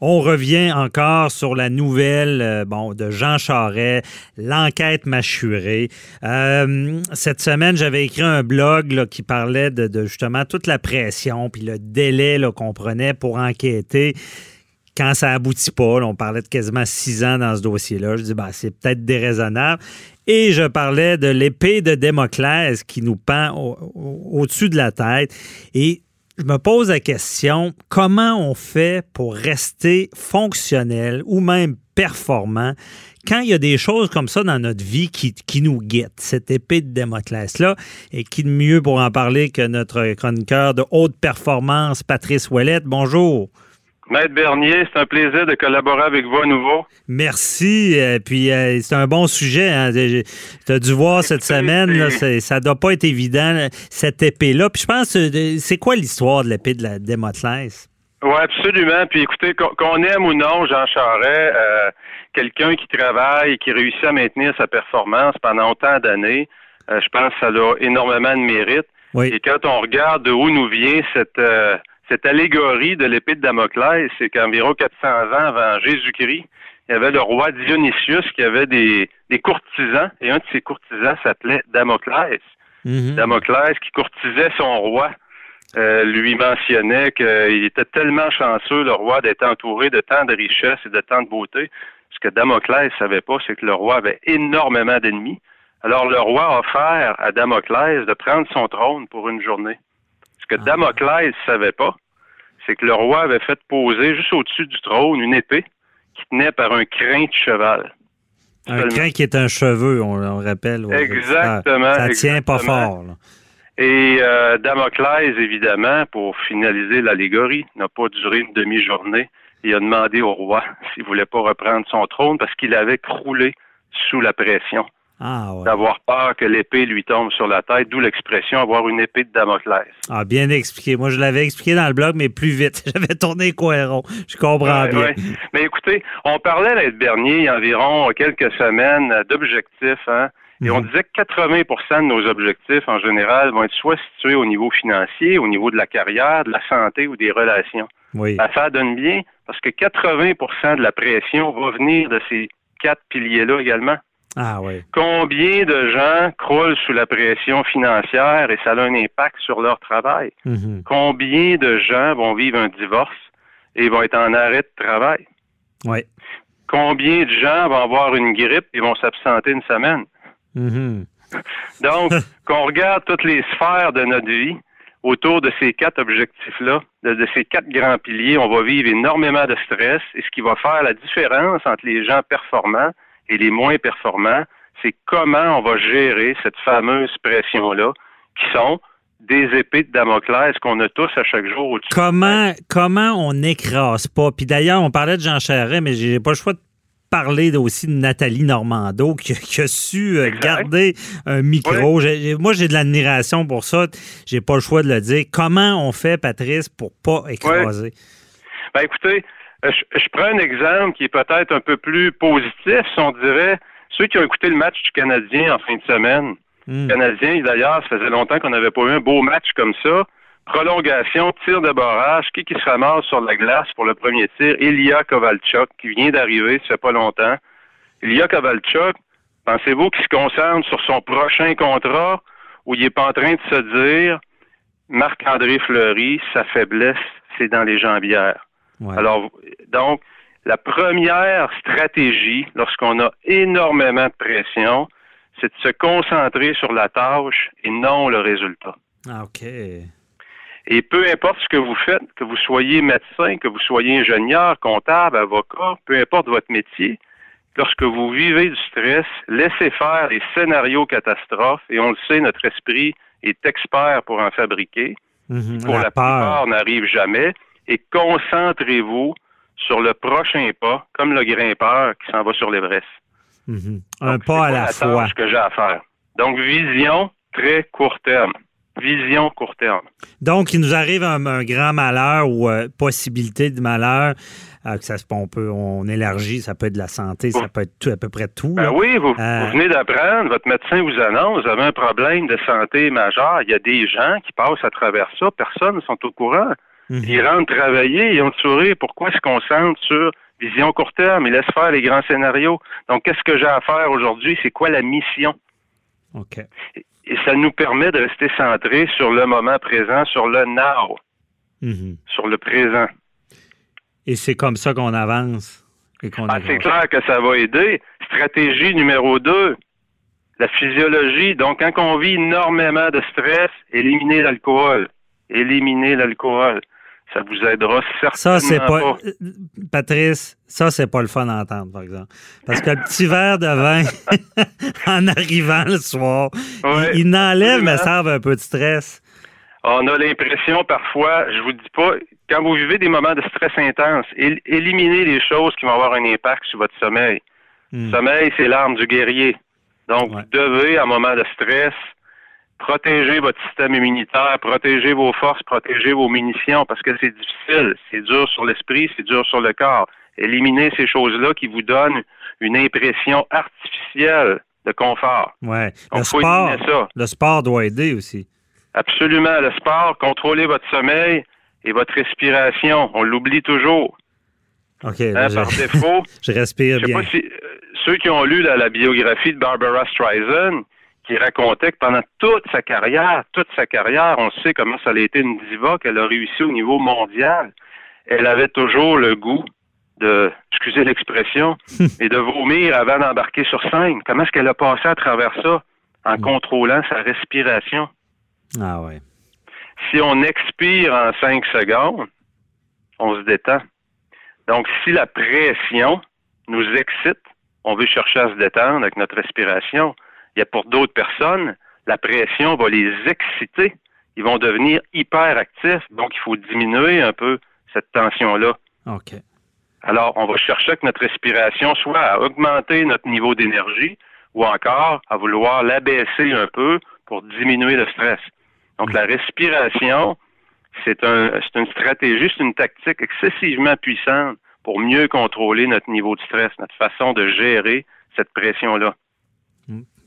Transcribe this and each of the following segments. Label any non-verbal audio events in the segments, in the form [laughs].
On revient encore sur la nouvelle euh, bon, de Jean Charest, l'enquête mâchurée. Euh, cette semaine, j'avais écrit un blog qui parlait de, justement toute la pression puis le délai qu'on prenait pour enquêter quand ça aboutit pas. on parlait de quasiment six ans dans ce dossier-là. Je dis, ben, c'est peut-être déraisonnable. Et je parlais de l'épée de Démoclès qui nous pend au-dessus de la tête. Et je me pose la question, comment on fait pour rester fonctionnel ou même performant quand il y a des choses comme ça dans notre vie qui, nous guettent, cette épée de Démoclès-là, et qui de mieux pour en parler que notre chroniqueur de haute performance, Patrice Ouellette. Bonjour. Maître Bernier, c'est un plaisir de collaborer avec vous à nouveau. Merci. Euh, puis euh, c'est un bon sujet. Hein. Tu as dû voir cette semaine, là, ça ne doit pas être évident, cette épée-là. Puis je pense, euh, c'est quoi l'histoire de l'épée de la Démotlès? Oui, absolument. Puis écoutez, qu'on aime ou non Jean Charest, quelqu'un qui travaille, qui réussit à maintenir sa performance pendant autant d'années, je pense que ça a énormément de mérite. Et quand on regarde de où nous vient cette cette allégorie de l'épée de Damoclès, c'est qu'environ 400 ans avant Jésus-Christ, il y avait le roi Dionysius qui avait des, courtisans, et un de ces courtisans s'appelait Damoclès. Mhm. Damoclès qui courtisait son roi. Euh, lui mentionnait qu'il était tellement chanceux, le roi, d'être entouré de tant de richesses et de tant de beauté. Ce que Damoclès savait pas, c'est que le roi avait énormément d'ennemis. Alors le roi a offert à Damoclès de prendre son trône pour une journée. Ce que. Damoclès ne savait pas, c'est que le roi avait fait poser juste au-dessus du trône une épée qui tenait par un crin de cheval. Un crin qui est un cheveu, on, le rappelle. Exactement. Ça, tient pas fort. Et euh, Damoclès, évidemment, pour finaliser l'allégorie, n'a pas duré une demi-journée. Il a demandé au roi [laughs] s'il voulait pas reprendre son trône parce qu'il avait croulé sous la pression. Ah, d'avoir peur que l'épée lui tombe sur la tête, d'où l'expression avoir une épée de Damoclès. Ah, bien expliqué. Moi, je l'avais expliqué dans le blog, mais plus vite. [laughs] J'avais tourné cohérent. Je comprends bien. Mais écoutez, on parlait l'être dernier, il y a environ quelques semaines, d'objectifs, hein, et on mhm. disait que 80% de nos objectifs, en général, vont être soit situés au niveau financier, au niveau de la carrière, de la santé ou des relations. Oui. Ben, ça donne bien parce que 80% de la pression va venir de ces quatre piliers-là également. Ah oui. Combien de gens croulent sous la pression financière et ça a un impact sur leur travail? Mhm. Combien de gens vont vivre un divorce et vont être en arrêt de travail? Oui. Combien de gens vont avoir une grippe et vont s'absenter une semaine? Mhm. [laughs] Donc, qu'on regarde toutes les sphères de notre vie autour de ces quatre objectifs-là, de, de, ces quatre grands piliers, on va vivre énormément de stress et ce qui va faire la différence entre les gens performants et les moins performants, c'est comment on va gérer cette fameuse pression-là, qui sont des épées de Damoclès qu'on a tous à chaque jour au-dessus. Comment, comment on n'écrase pas? Puis d'ailleurs, on parlait de Jean Charest, mais j'ai pas le choix de parler aussi de Nathalie Normando [laughs] qui, a su euh, garder un micro. moi, j'ai de l'admiration pour ça. J'ai pas le choix de le dire. Comment on fait, Patrice, pour pas écraser? Ben, écoutez, euh, je, prends un exemple qui est peut-être un peu plus positif, si on dirait ceux qui ont écouté le match du Canadien en fin de semaine. Hmm. Canadien, d'ailleurs, ça faisait longtemps qu'on n'avait pas eu un beau match comme ça. Prolongation, tir de barrage, qui qui se ramasse sur la glace pour le premier tir? Ilya Kovalchuk, qui vient d'arriver, ça fait pas longtemps. Ilya Kovalchuk, pensez-vous qu'il se concentre sur son prochain contrat ou il est pas en train de se dire Marc-André Fleury, sa faiblesse, c'est dans les jambières? Alors, donc, la première stratégie, lorsqu'on a énormément de pression, c'est de se concentrer sur la tâche et non le résultat. Ah, OK. Et peu importe ce que vous faites, que vous soyez médecin, que vous soyez ingénieur, comptable, avocat, peu importe votre métier, lorsque vous vivez du stress, laissez faire les scénarios catastrophes, et on le sait, notre esprit est expert pour en fabriquer. Mhm, pour la, la plupart, n'arrive jamais et concentrez-vous sur le prochain pas, comme le grimpeur qui s'en va sur l'Everest. Mhm. Un pas à la, la fois. que j'ai à faire. Donc, vision très court terme. Vision court terme. Donc, il nous arrive un, grand malheur ou euh, possibilité de malheur. Euh, que ça, on, peut, on élargit, ça peut être de la santé, ça peut être à peu près tout. Ben oui, vous, euh, vous venez d'apprendre, votre médecin vous annonce, vous avez un problème de santé majeur. Il y a des gens qui passent à travers ça, personne ne sont au courant. Mhm. Ils rentrent travailler, ils ont le sourire. Pourquoi se concentrent sur vision court terme? Ils laissent faire les grands scénarios. Donc, qu'est-ce que j'ai à faire aujourd'hui? C'est quoi la mission? OK. Et ça nous permet de rester centré sur le moment présent, sur le now, Mhm. sur le présent. Et c'est comme ça qu'on avance. et qu'on Ah, c'est clair que ça va aider. Stratégie numéro deux, la physiologie. Donc, quand on vit énormément de stress, éliminez l'alcool. Éliminez l'alcool. Ça vous aidera certainement Ça, c'est pas. pas. euh, Patrice, ça, c'est pas le fun à entendre, par exemple. Parce que le petit verre de vin, [laughs] en arrivant le soir, Ouais, il, il enlève, mais ça un peu de stress. On a l'impression parfois, je vous dis pas, quand vous vivez des moments de stress intense, él- éliminez les choses qui vont avoir un impact sur votre sommeil. Hmm. Sommeil, c'est l'arme du guerrier. Donc, Ouais. vous devez, à un moment de stress, protéger votre système immunitaire, protéger vos forces, protéger vos munitions, parce que c'est difficile. C'est dur sur l'esprit, c'est dur sur le corps. Éliminez ces choses-là qui vous donnent une impression artificielle de confort. Ouais. Donc, Le faut sport, ça. le sport doit aider aussi. Absolument. Le sport, contrôlez votre sommeil et votre respiration. On l'oublie toujours. OK. hein, là, par je, défaut, [laughs] je respire Je sais bien. pas si euh, ceux qui ont lu la, la biographie de Barbara Streisand, qui racontait que pendant toute sa carrière, toute sa carrière, on sait comment ça a été une diva, qu'elle a réussi au niveau mondial. Elle avait toujours le goût de, excusez l'expression, [laughs] et de vomir avant d'embarquer sur scène. Comment est-ce qu'elle a passé à travers ça? En Mm. contrôlant sa respiration? Ah ouais. Si on expire en cinq secondes, on se détend. Donc, si la pression nous excite, on veut chercher à se détendre avec notre respiration. Il y a pour d'autres personnes, la pression va les exciter. Ils vont devenir hyperactifs. Donc, il faut diminuer un peu cette tension-là. OK. Alors, on va chercher que notre respiration soit à augmenter notre niveau d'énergie ou encore à vouloir l'abaisser un peu pour diminuer le stress. Donc, la respiration, c'est un, c'est une stratégie, c'est une tactique excessivement puissante pour mieux contrôler notre niveau de stress, notre façon de gérer cette pression-là.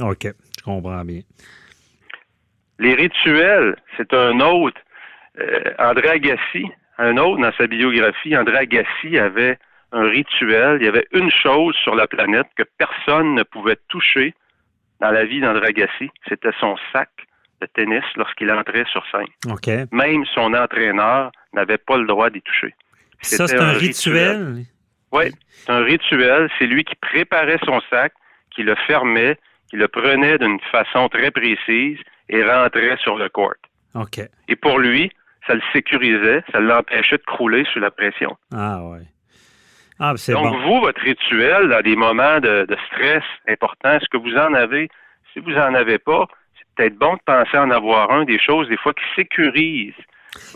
OK. Je comprends bien. Les rituels, c'est un autre. Euh, André Agassi, un autre dans sa biographie, André Agassi avait un rituel. Il y avait une chose sur la planète que personne ne pouvait toucher dans la vie d'André Agassi. C'était son sac de tennis lorsqu'il entrait sur scène. OK. Même son entraîneur n'avait pas le droit d'y toucher. Ça, c'est un rituel. Oui, c'est un rituel. C'est lui qui préparait son sac, qui le fermait, qui le prenait d'une façon très précise et rentrait sur le court. OK. Et pour lui, ça le sécurisait, ça l'empêchait de crouler sous la pression. Ah ouais. Ah, Donc, bon. vous, votre rituel, dans des moments de, de stress importants, est-ce que vous en avez? Si vous en avez pas, c'est peut-être bon de penser en avoir un, des choses, des fois, qui sécurisent.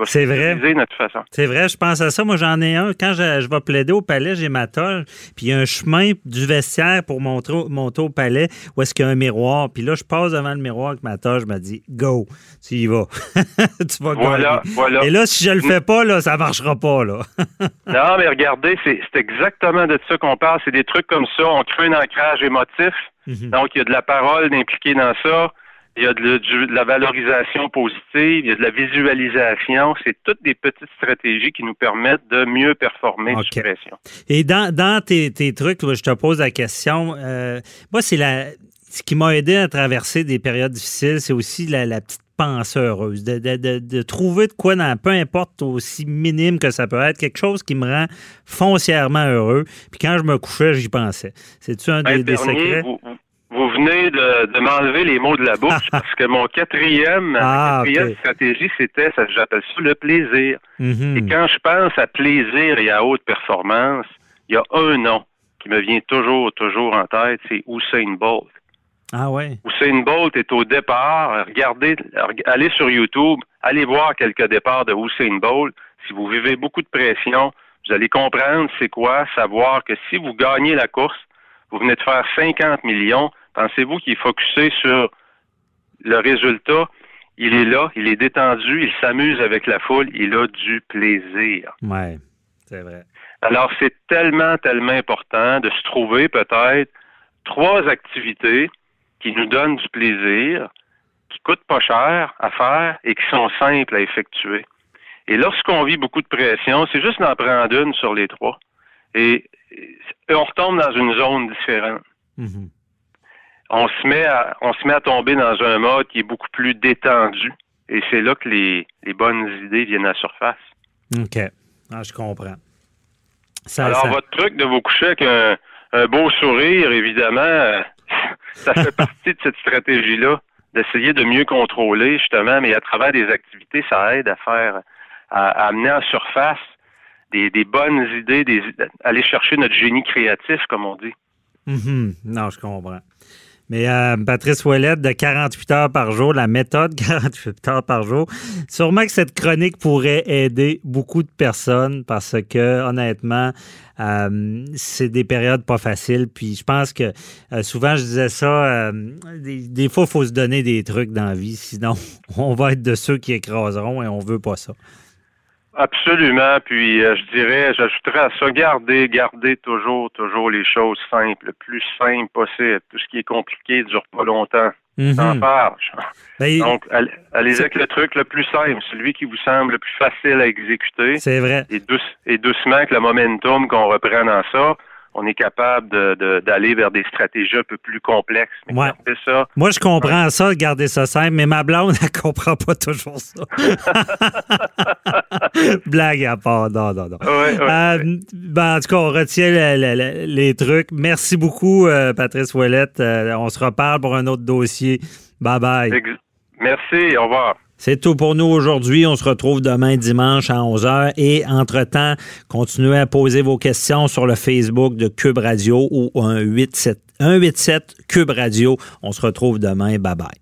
C'est vrai. sécuriser notre façon. C'est vrai, je pense à ça. Moi, j'en ai un. Quand je, je vais plaider au palais, j'ai ma toge, puis il y a un chemin du vestiaire pour monter, au- monter au palais où est-ce qu'il y a un miroir. Puis là, je passe devant le miroir avec ma toge, je me dis, go, tu y vas. [laughs] tu vas Voilà, gagner. voilà. Et là, si je le fais pas, là, ça marchera pas, là. [laughs] Non, mais regardez, c'est exactement de ça qu'on parle. C'est des trucs comme ça. On crée un ancrage émotif. Mhm. Donc, il y a de la parole d'impliquer dans ça. Il y a de, de la valorisation positive. Il y a de la visualisation. C'est toutes des petites stratégies qui nous permettent de mieux performer OK. sous pression. Et dans, dans tes, tes trucs, je te pose la question. euh, moi, c'est la. Ce qui m'a aidé à traverser des périodes difficiles, c'est aussi la, la petite pensée heureuse. De, de- de- de trouver de quoi, dans, peu importe aussi minime que ça peut être, quelque chose qui me rend foncièrement heureux. Puis quand je me couchais, j'y pensais. C'est-tu un des, secrets? vous, vous- vous venez de, de m'enlever les mots de la bouche [laughs] parce que mon quatrième, Ah, quatrième stratégie, c'était, ça, j'appelle ça le plaisir. Mhm. Et quand je pense à plaisir et à haute performance, il y a un nom qui me vient toujours, toujours en tête, c'est Usain Bolt. Ah ouais. Usain Bolt est au départ. Regardez, reg- allez sur YouTube, allez voir quelques départs de Usain Bolt. Si vous vivez beaucoup de pression, vous allez comprendre c'est quoi, savoir que si vous gagnez la course, vous venez de faire 50 millions, pensez-vous qu'il est focusé sur le résultat? Il est là, il est détendu, il s'amuse avec la foule, il a du plaisir. Ouais, c'est vrai. Alors, c'est tellement, tellement important de se trouver peut-être trois activités qui nous donnent du plaisir, qui coûtent pas cher à faire et qui sont simples à effectuer. Et lorsqu'on vit beaucoup de pression, c'est juste d'en prendre une sur les trois. Et, on retombe dans une zone différente. Mm-hmm. On se met à on se met à tomber dans un mode qui est beaucoup plus détendu. Et c'est là que les, bonnes idées viennent à la surface. OK. Ah, je comprends. Alors, votre truc de vous coucher avec un, beau sourire, évidemment, [laughs] ça fait partie de cette stratégie-là, d'essayer de mieux contrôler, justement, mais à travers des activités, ça aide à faire, à, amener en surface des, bonnes idées, des, aller chercher notre génie créatif, comme on dit. Mm-hmm. Non, je comprends. Mais euh, Patrice Ouellette, de 48 heures par jour, la méthode [laughs] 48 heures par jour, sûrement que cette chronique pourrait aider beaucoup de personnes parce que, honnêtement, euh, c'est des périodes pas faciles. Puis je pense que euh, souvent, je disais ça, des, fois, il faut se donner des trucs dans la vie, sinon [laughs] on va être de ceux qui écraseront et on veut pas ça. Absolument. Puis euh, je dirais, j'ajouterais à ça, garder, garder toujours, toujours les choses simples, le plus simple possible. Tout ce qui est compliqué ne dure pas longtemps. Mm Donc, allez avec le truc le plus simple, celui qui vous semble le plus facile à exécuter. C'est vrai. Et, et doucement, avec le momentum qu'on reprend dans ça, on est capable d'aller vers des stratégies un peu plus complexes. Mais ça, Moi, je comprends ça, garder ça simple, mais ma blonde, [laughs] elle comprend pas toujours ça. [laughs] Blague à part, non, non, non. Euh, ben, en tout cas, on retient les trucs. Merci beaucoup, euh, Patrice Ouellette. Euh, on se reparle pour un autre dossier. Bye bye. Merci, au revoir. C'est tout pour nous aujourd'hui. On se retrouve demain dimanche à 11h. Et entre-temps, continuez à poser vos questions sur le Facebook de Cube Radio ou 187, 187 Cube Radio. On se retrouve demain. Bye bye.